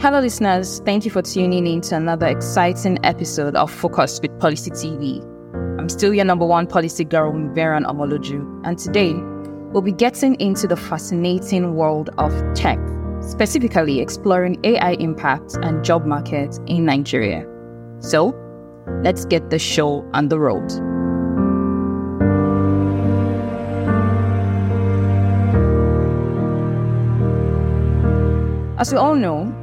Hello, listeners. Thank you for tuning in to another exciting episode of Focus with Policy TV. I'm still your number one policy girl, Veran Omoloju, and today we'll be getting into the fascinating world of tech, specifically exploring AI impact and job market in Nigeria. So, let's get the show on the road. As we all know,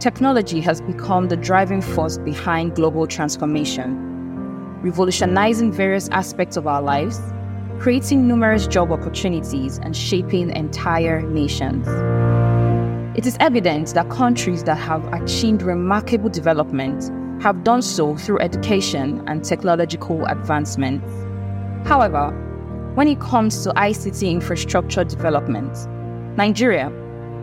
technology has become the driving force behind global transformation, revolutionizing various aspects of our lives, creating numerous job opportunities, and shaping entire nations. It is evident that countries that have achieved remarkable development have done so through education and technological advancements. However, when it comes to ICT infrastructure development, Nigeria,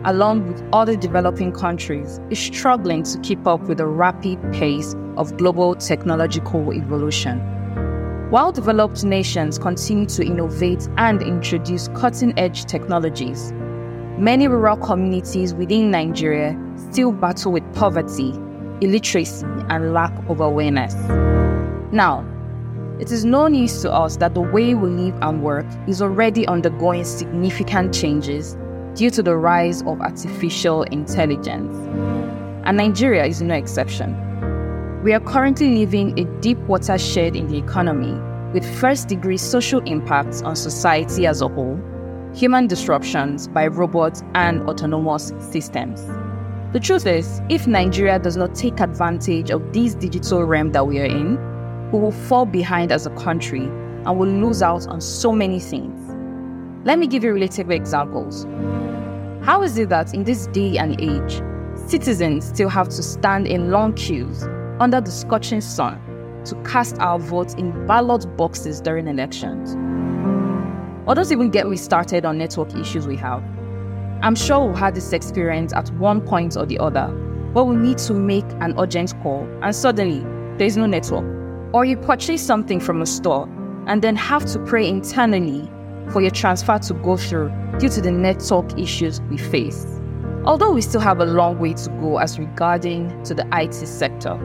along with other developing countries, is struggling to keep up with the rapid pace of global technological evolution. While developed nations continue to innovate and introduce cutting edge technologies, many rural communities within Nigeria still battle with poverty, illiteracy, and lack of awareness. Now, it is no news to us that the way we live and work is already undergoing significant changes due to the rise of artificial intelligence. And Nigeria is no exception. We are currently living a deep watershed in the economy with first degree social impacts on society as a whole, human disruptions by robots and autonomous systems. The truth is, if Nigeria does not take advantage of this digital realm that we are in, we will fall behind as a country and will lose out on so many things. Let me give you relatable examples. How is it that in this day and age, citizens still have to stand in long queues under the scorching sun to cast our votes in ballot boxes during elections? Or don't even get me started on network issues we have. I'm sure we've had this experience at one point or the other, where we need to make an urgent call and suddenly there's no network. Or you purchase something from a store and then have to pray internally for your transfer to go through due to the network issues we face. Although we still have a long way to go as regarding to the IT sector,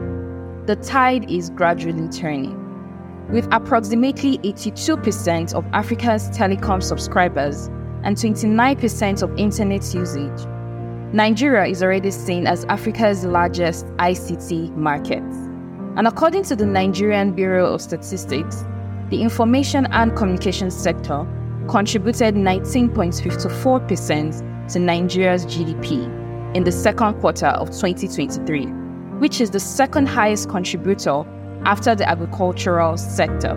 the tide is gradually turning. With approximately 82% of Africa's telecom subscribers and 29% of internet usage, Nigeria is already seen as Africa's largest ICT market. And according to the Nigerian Bureau of Statistics, the information and communication sector contributed 19.54% to Nigeria's GDP in the second quarter of 2023, which is the second highest contributor after the agricultural sector.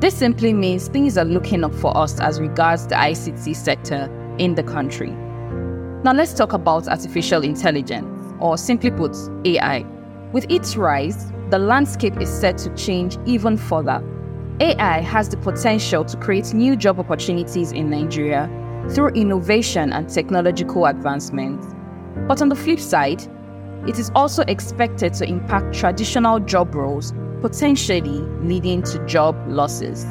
This simply means things are looking up for us as regards the ICT sector in the country. Now let's talk about artificial intelligence, or simply put, AI. With its rise, the landscape is set to change even further AI has the potential to create new job opportunities in Nigeria through innovation and technological advancement. But on the flip side, it is also expected to impact traditional job roles, potentially leading to job losses.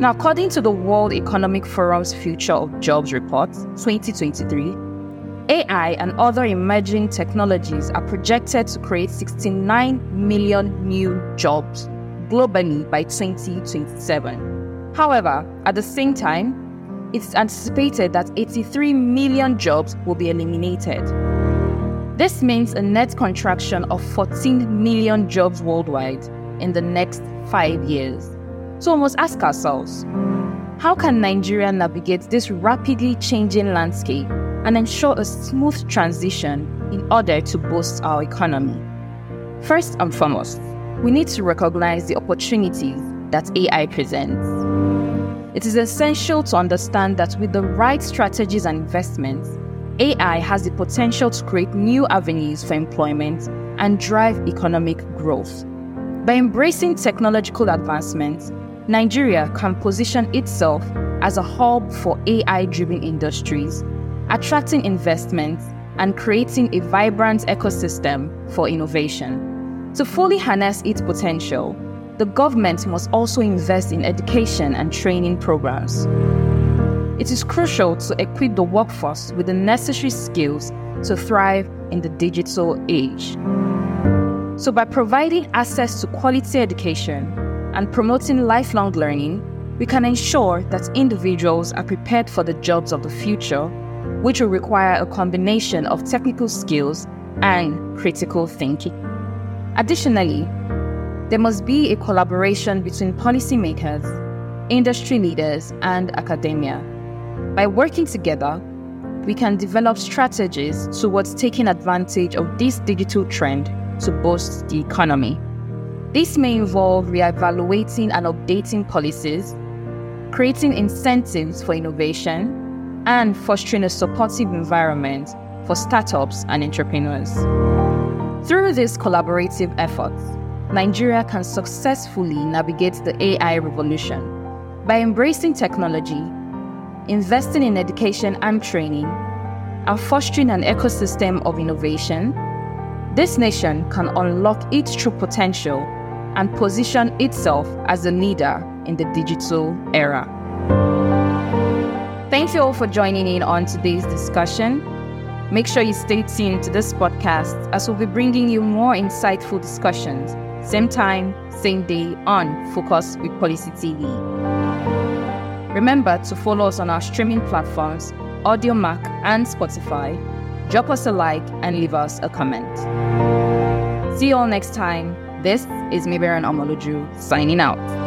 Now, according to the World Economic Forum's Future of Jobs Report 2023, AI and other emerging technologies are projected to create 69 million new jobs globally by 2027. However, at the same time, it is anticipated that 83 million jobs will be eliminated. This means a net contraction of 14 million jobs worldwide in the next five years. So we must ask ourselves how can Nigeria navigate this rapidly changing landscape and ensure a smooth transition in order to boost our economy? First and foremost, we need to recognize the opportunities that AI presents. It is essential to understand that with the right strategies and investments, AI has the potential to create new avenues for employment and drive economic growth. By embracing technological advancements, Nigeria can position itself as a hub for AI driven industries, attracting investments and creating a vibrant ecosystem for innovation. To fully harness its potential, the government must also invest in education and training programs. It is crucial to equip the workforce with the necessary skills to thrive in the digital age. So, by providing access to quality education and promoting lifelong learning, we can ensure that individuals are prepared for the jobs of the future, which will require a combination of technical skills and critical thinking. Additionally, there must be a collaboration between policymakers, industry leaders, and academia. By working together, we can develop strategies towards taking advantage of this digital trend to boost the economy. This may involve re-evaluating and updating policies, creating incentives for innovation, and fostering a supportive environment for startups and entrepreneurs. Through these collaborative efforts, Nigeria can successfully navigate the AI revolution by embracing technology, investing in education and training, and fostering an ecosystem of innovation this nation can unlock its true potential and position itself as a leader in the digital era. Thank you all for joining in on today's discussion. Make sure you stay tuned to this podcast as we'll be bringing you more insightful discussions, same time, same day on Focus with Policy TV. Remember to follow us on our streaming platforms, Audiomack and Spotify drop us a like, and leave us a comment. See you all next time. This is Miberan Amaluju signing out.